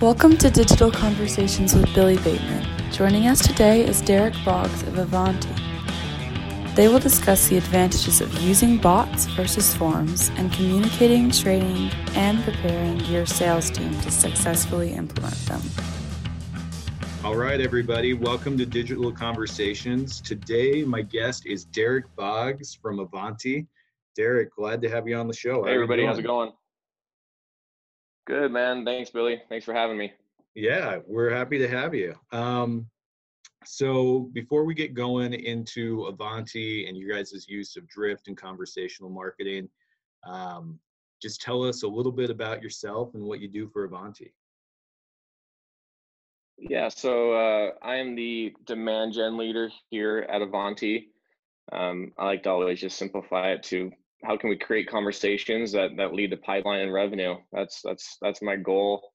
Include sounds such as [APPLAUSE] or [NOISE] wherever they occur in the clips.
Welcome to Digital Conversations with Billy Bateman. Joining us today is Derek Boggs of Ivanti. They will discuss the advantages of using bots versus forms and communicating, training, and preparing your sales team to successfully implement them. All right, everybody, welcome to Digital Conversations. Today, my guest is Derek Boggs from Ivanti. Derek, glad to have you on the show. Hey, everybody, how's it going? Good, man. Thanks, Billy. Thanks for having me. Yeah, we're happy to have you. Um, so before we get going into Ivanti and you guys' use of Drift and conversational marketing, um, just tell us a little bit about yourself and what you do for Ivanti. Yeah, so uh, I am the demand gen leader here at Ivanti. Um, I like to always just simplify it to how can we create conversations that that lead to pipeline and revenue? That's that's that's my goal.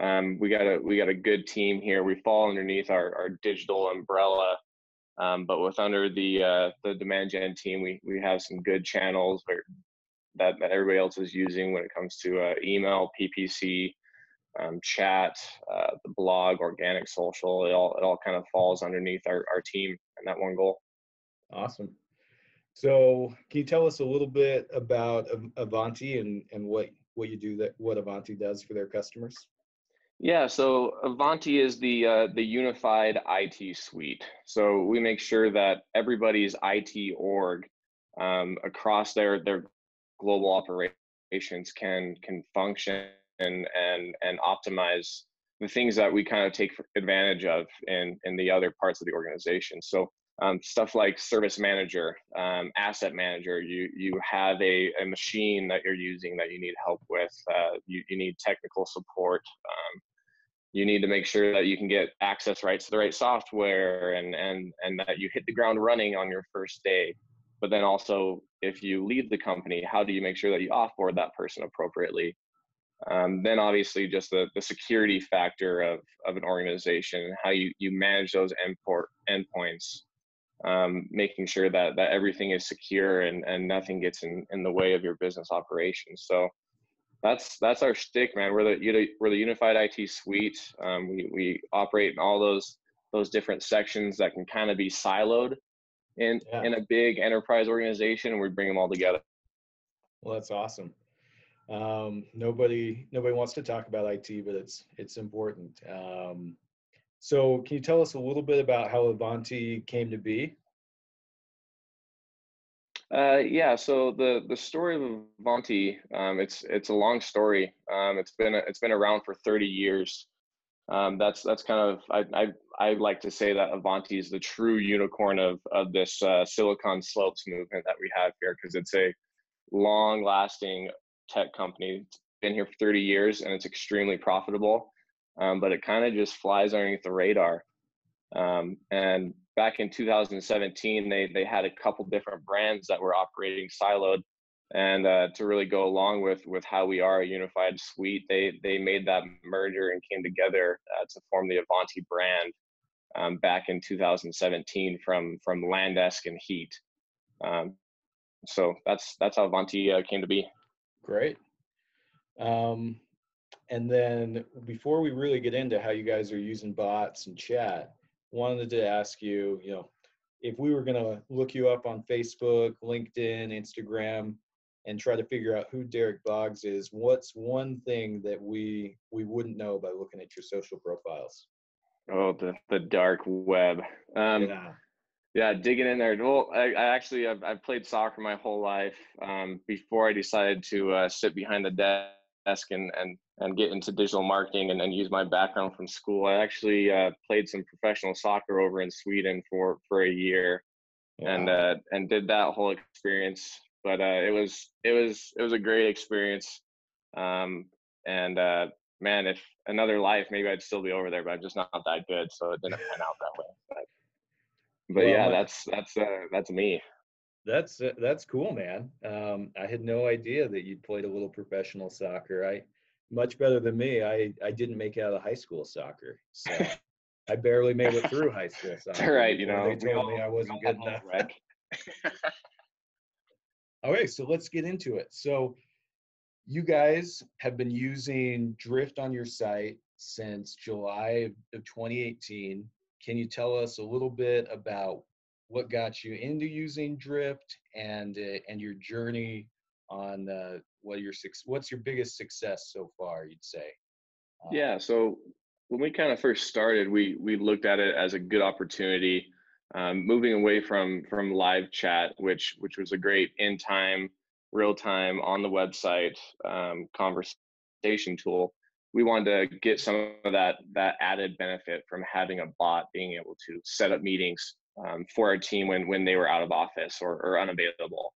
Um, we got a we got a good team here. We fall underneath our, our digital umbrella. Um, but with under the uh, the demand gen team we we have some good channels where, that, that everybody else is using when it comes to uh, email ppc um, chat uh, the blog organic social it all it all kind of falls underneath our, our team and that one goal. Awesome so can you tell us a little bit about Ivanti and, and what, what you do that what Ivanti does for their customers? Yeah, so Ivanti is the uh, the unified IT suite. So we make sure that everybody's IT org um, across their their global operations can can function and and and optimize the things that we kind of take advantage of in in the other parts of the organization. So um, stuff like service manager, um, asset manager. You you have a, a machine that you're using that you need help with. Uh, you you need technical support. Um, you need to make sure that you can get access rights to the right software and and and that you hit the ground running on your first day. But then also, if you leave the company, how do you make sure that you offboard that person appropriately? Um, then obviously just the, the security factor of, of an organization, how you, you manage those endport endpoints um, making sure that that everything is secure and and nothing gets in in the way of your business operations. So that's that's our stick, man. We're the we're the unified IT suite. Um, we we operate in all those those different sections that can kind of be siloed in yeah. in a big enterprise organization, and we bring them all together. Well, that's awesome. Um, nobody nobody wants to talk about IT, but it's it's important. Um, so can you tell us a little bit about how Ivanti came to be? Uh, yeah, so the the story of Ivanti, um, it's it's a long story. Um, it's been it's been around for 30 years. Um, that's that's kind of I, I I like to say that Ivanti is the true unicorn of of this uh, Silicon Slopes movement that we have here because it's a long lasting tech company. It's been here for 30 years and it's extremely profitable um, but it kind of just flies underneath the radar. Um, and back in 2017, they they had a couple different brands that were operating siloed, and uh, to really go along with with how we are a unified suite, they they made that merger and came together uh, to form the Ivanti brand um, back in 2017 from from Landesk and Heat. Um, so that's that's how Ivanti uh, came to be. Great. Um, and then before we really get into how you guys are using bots and chat, wanted to ask you, you know, if we were going to look you up on Facebook, LinkedIn, Instagram, and try to figure out who Derek Boggs is, what's one thing that we we wouldn't know by looking at your social profiles? Oh, the the dark web. Um, yeah. Yeah, digging in there. Well, I, I actually I've, I've played soccer my whole life. Um, before I decided to uh, sit behind the desk and and and get into digital marketing and, then use my background from school. I actually uh, played some professional soccer over in Sweden for for a year, wow. and uh, and did that whole experience. But uh, it was it was it was a great experience, um, and uh, man, if another life, maybe I'd still be over there, but I'm just not that good, so it didn't pan out that way. But, but well, yeah, that's that's uh, that's me. That's uh, that's cool, man. Um, I had no idea that you played a little professional soccer. I much better than me. I I didn't make it out of high school soccer, so [LAUGHS] I barely made it through high school soccer. right, you know, they told me I wasn't good enough. [LAUGHS] okay, so let's get into it. So you guys have been using Drift on your site since July of 2018. Can you tell us a little bit about what got you into using Drift and uh, and your journey on uh, what your what's your biggest success so far? You'd say. Um, yeah. So when we kind of first started, we we looked at it as a good opportunity, um, moving away from from live chat, which which was a great in time, real time on the website um, conversation tool. We wanted to get some of that that added benefit from having a bot being able to set up meetings um, for our team when when they were out of office or, or unavailable.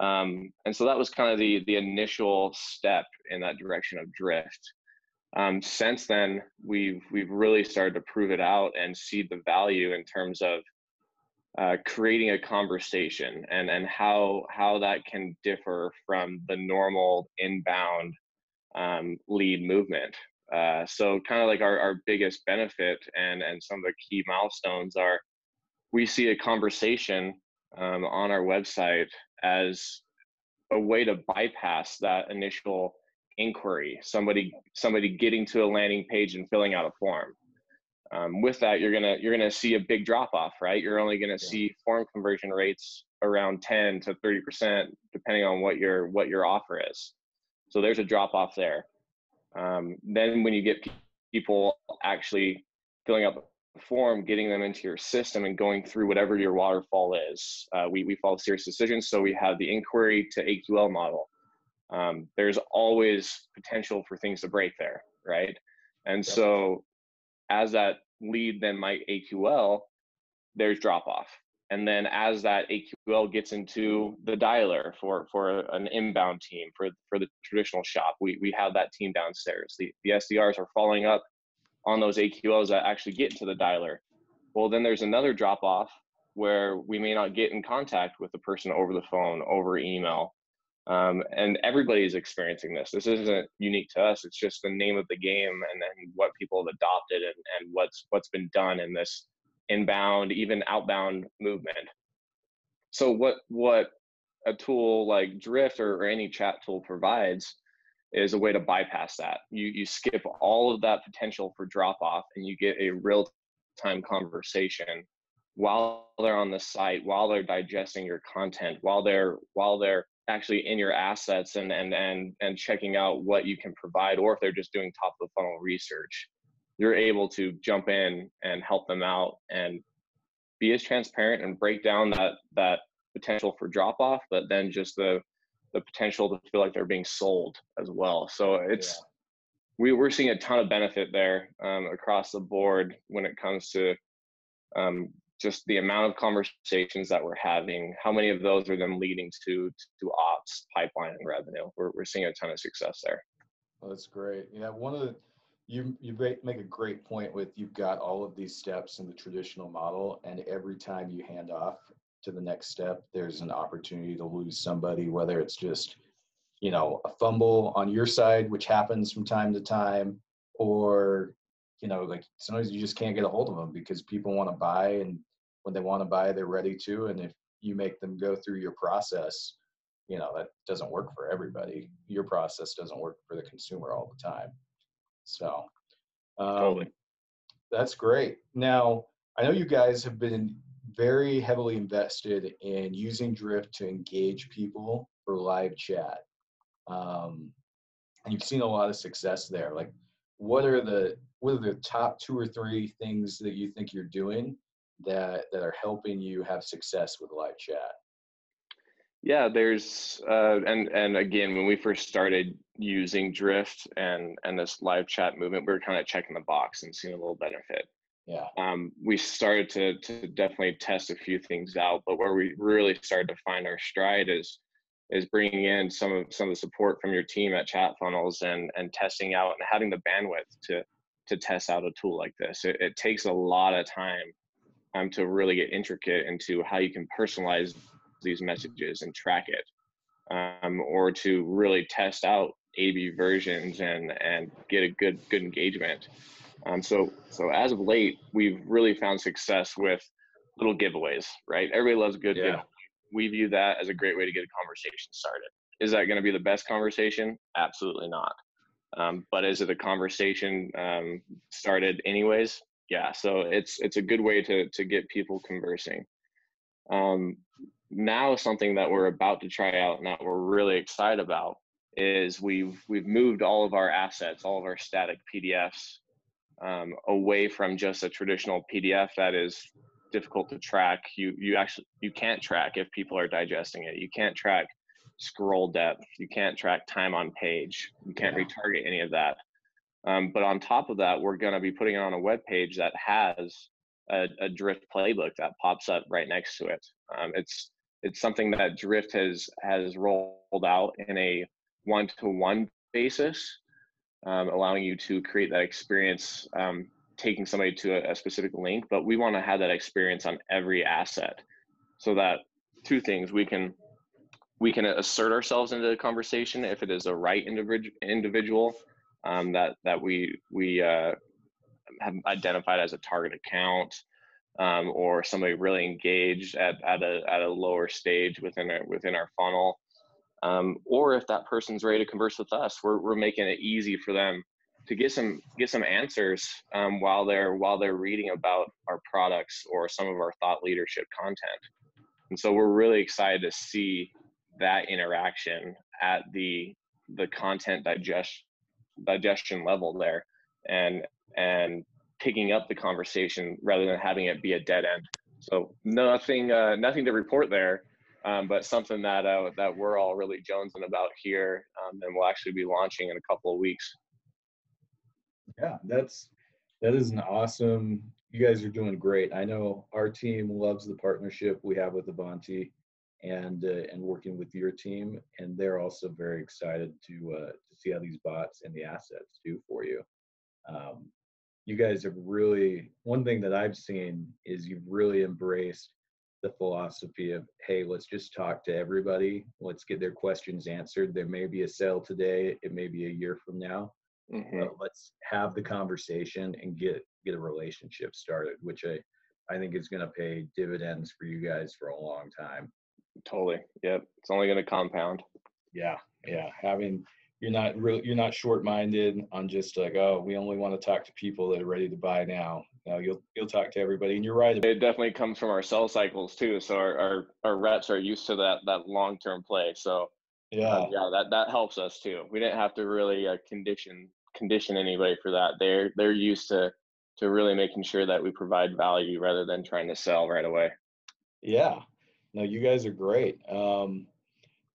Um, and so that was kind of the the initial step in that direction of drift. Um, since then, we've we've really started to prove it out and see the value in terms of uh, creating a conversation and and how how that can differ from the normal inbound um, lead movement. Uh, so kind of like our, our biggest benefit and and some of the key milestones are we see a conversation um, on our website as a way to bypass that initial inquiry somebody somebody getting to a landing page and filling out a form. Um, with that you're gonna you're gonna see a big drop off right? You're only gonna yeah. see form conversion rates around 10 to 30 percent depending on what your what your offer is. So there's a drop off there. Um, then when you get people actually filling out the form getting them into your system and going through whatever your waterfall is uh, we, we follow SiriusDecisions, so we have the inquiry to aql model um, there's always potential for things to break there, right? And yep. so as that lead then might AQL, there's drop off. And then as that AQL gets into the dialer for, for an inbound team, for, for the traditional shop, we, we have that team downstairs. The, the SDRs are following up on those AQLs that actually get into the dialer. Well, then there's another drop off where we may not get in contact with the person over the phone, over email, um, and everybody's experiencing this. This isn't unique to us. It's just the name of the game and what people have adopted and, and what's what's been done in this inbound, even outbound movement. So what what a tool like Drift or, or any chat tool provides is a way to bypass that. You you skip all of that potential for drop off and you get a real time conversation while they're on the site, while they're digesting your content, while they're while they're actually in your assets and and and and checking out what you can provide or if they're just doing top of the funnel research you're able to jump in and help them out and be as transparent and break down that that potential for drop off but then just the the potential to feel like they're being sold as well so it's yeah. we, we're seeing a ton of benefit there um, across the board when it comes to um, just the amount of conversations that we're having, how many of those are them leading to to ops, pipeline, and revenue? We're we're seeing a ton of success there. Well, that's great. Yeah, one of the you you make a great point with you've got all of these steps in the traditional model, and every time you hand off to the next step, there's an opportunity to lose somebody, whether it's just you know a fumble on your side, which happens from time to time, or you know, like sometimes you just can't get a hold of them because people want to buy and when they want to buy, they're ready to. And if you make them go through your process, you know, that doesn't work for everybody. Your process doesn't work for the consumer all the time. So, um, totally. That's great. Now, I know you guys have been very heavily invested in using Drift to engage people for live chat. Um, and you've seen a lot of success there. Like, what are the what are the top two or three things that you think you're doing that that are helping you have success with live chat? Yeah, there's uh, and and again, when we first started using Drift and and this live chat movement, we were kind of checking the box and seeing a little benefit. Yeah. Um, we started to to definitely test a few things out, but where we really started to find our stride is is bringing in some of some of the support from your team at Chat Funnels and and testing out and having the bandwidth to to test out a tool like this. It, it takes a lot of time um, to really get intricate into how you can personalize these messages and track it, um, or to really test out A/B versions and and get a good good engagement. Um, so so as of late, we've really found success with little giveaways. Right, everybody loves good. Yeah. We view that as a great way to get a conversation started. Is that going to be the best conversation? Absolutely not. Um, but is it a conversation um, started anyways? Yeah. So it's it's a good way to to get people conversing. Um, now something that we're about to try out and that we're really excited about is we've we've moved all of our assets, all of our static PDFs um, away from just a traditional PDF that is difficult to track. You you actually you can't track if people are digesting it. You can't track scroll depth. You can't track time on page. You can't yeah. retarget any of that. Um, but on top of that, we're going to be putting it on a web page that has a, a, Drift playbook that pops up right next to it. Um, it's it's something that Drift has has rolled out in a one to one basis, um, allowing you to create that experience, um, taking somebody to a, a specific link. But we want to have that experience on every asset, so that two things we can we can assert ourselves into the conversation if it is a right individual individual um, that that we we uh, have identified as a target account um, or somebody really engaged at, at a at a lower stage within our within our funnel um, or if that person's ready to converse with us we're, we're making it easy for them to get some get some answers um, while they're while they're reading about our products or some of our thought leadership content. And so we're really excited to see that interaction at the the content digest digestion level there and and picking up the conversation rather than having it be a dead end. So nothing uh, nothing to report there um, but something that uh, that we're all really jonesing about here um, and we'll actually be launching in a couple of weeks. Yeah that's that is an awesome you guys are doing great. I know our team loves the partnership we have with ivanti and uh, and working with your team and they're also very excited to uh, to see how these bots and the assets do for you. Um, you guys have really one thing that i've seen is you've really embraced the philosophy of hey let's just talk to everybody let's get their questions answered there may be a sale today it may be a year from now mm-hmm. but let's have the conversation and get get a relationship started which i i think is going to pay dividends for you guys for a long time Totally. Yep. It's only going to compound. Yeah. Yeah. Having you're not real you're not short-minded on just like oh we only want to talk to people that are ready to buy now. No you'll you'll talk to everybody and you're right. It definitely comes from our sell cycles too so our our, our reps are used to that that long-term play so yeah. uh, yeah that that helps us too. We didn't have to really uh, condition condition anybody for that. They're they're used to to really making sure that we provide value rather than trying to sell right away. Yeah. No, you guys are great. Um,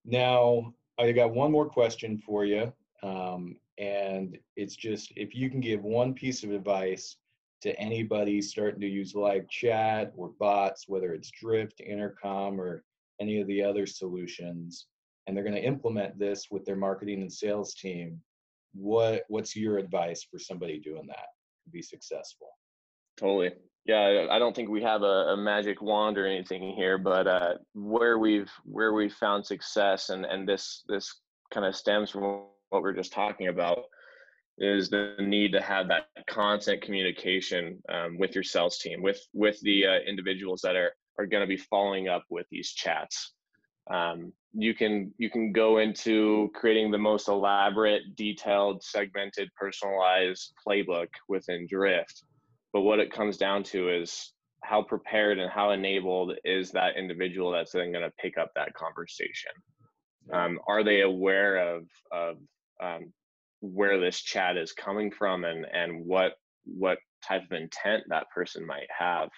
now, I got one more question for you. Um, and it's just if you can give one piece of advice to anybody starting to use live chat or bots, whether it's Drift, Intercom, or any of the other solutions, and they're going to implement this with their marketing and sales team, what what's your advice for somebody doing that to be successful? Totally yeah i don't think we have a, a magic wand or anything here but uh, where we've where we've found success and and this this kind of stems from what we are just talking about is the need to have that constant communication um, with your sales team with with the uh, individuals that are are going to be following up with these chats. Um, you can you can go into creating the most elaborate detailed segmented personalized playbook within drift but what it comes down to is how prepared and how enabled is that individual that's then going to pick up that conversation. Um, are they aware of of um, where this chat is coming from and and what what type of intent that person might have?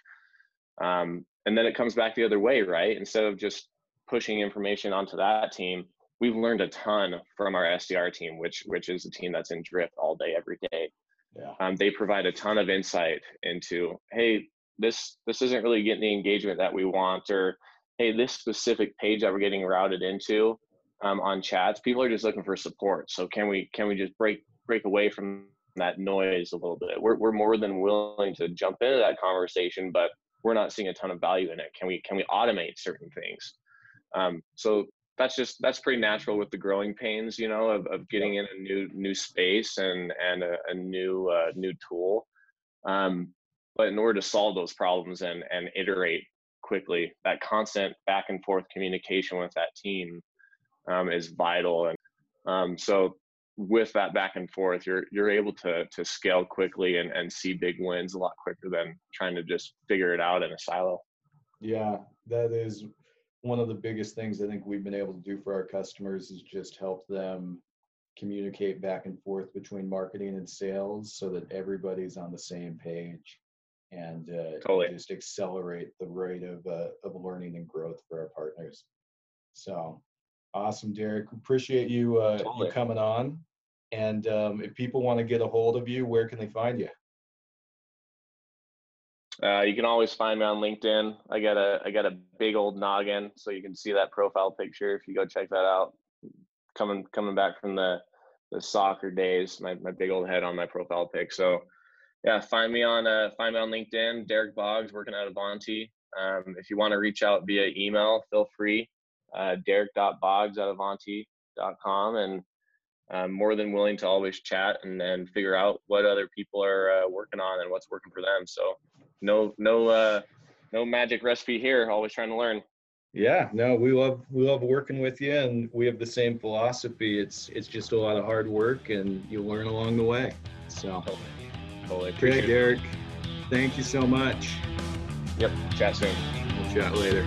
Um, and then it comes back the other way right? Instead of just pushing information onto that team we've learned a ton from our sdr team which which is a team that's in drift all day every day yeah. Um, they provide a ton of insight into, hey, this this isn't really getting the engagement that we want, or hey, this specific page that we're getting routed into um, on chats, people are just looking for support. So can we can we just break break away from that noise a little bit? We're we're more than willing to jump into that conversation, but we're not seeing a ton of value in it. Can we can we automate certain things? Um, so that's just that's pretty natural with the growing pains you know of, of getting in a new new space and and a, a new uh, new tool um, but in order to solve those problems and and iterate quickly that constant back and forth communication with that team um, is vital and um, so with that back and forth, you're you're able to to scale quickly and, and see big wins a lot quicker than trying to just figure it out in a silo. Yeah, that is one of the biggest things I think we've been able to do for our customers is just help them communicate back and forth between marketing and sales so that everybody's on the same page and uh, Totally. just accelerate the rate of, uh, of learning and growth for our partners. So awesome, Derek. Appreciate you, uh, Totally. you coming on. And um, if people want to get a hold of you, where can they find you? Uh, you can always find me on LinkedIn. I got a I got a big old noggin, so you can see that profile picture if you go check that out. Coming coming back from the the soccer days, my, my big old head on my profile pic. So yeah, find me on uh, find me on LinkedIn. Derek Boggs working at Ivanti. Um, if you want to reach out via email, feel free. Uh, Derek.boggs at Ivanti.com and I'm more than willing to always chat and then figure out what other people are uh, working on and what's working for them. So no no uh no magic recipe here always trying to learn Yeah, no, we love we love working with you, and we have the same philosophy. It's it's just a lot of hard work, and you learn along the way. So, totally totally appreciate it. Derek. Thank you so much. yep chat soon We'll chat later.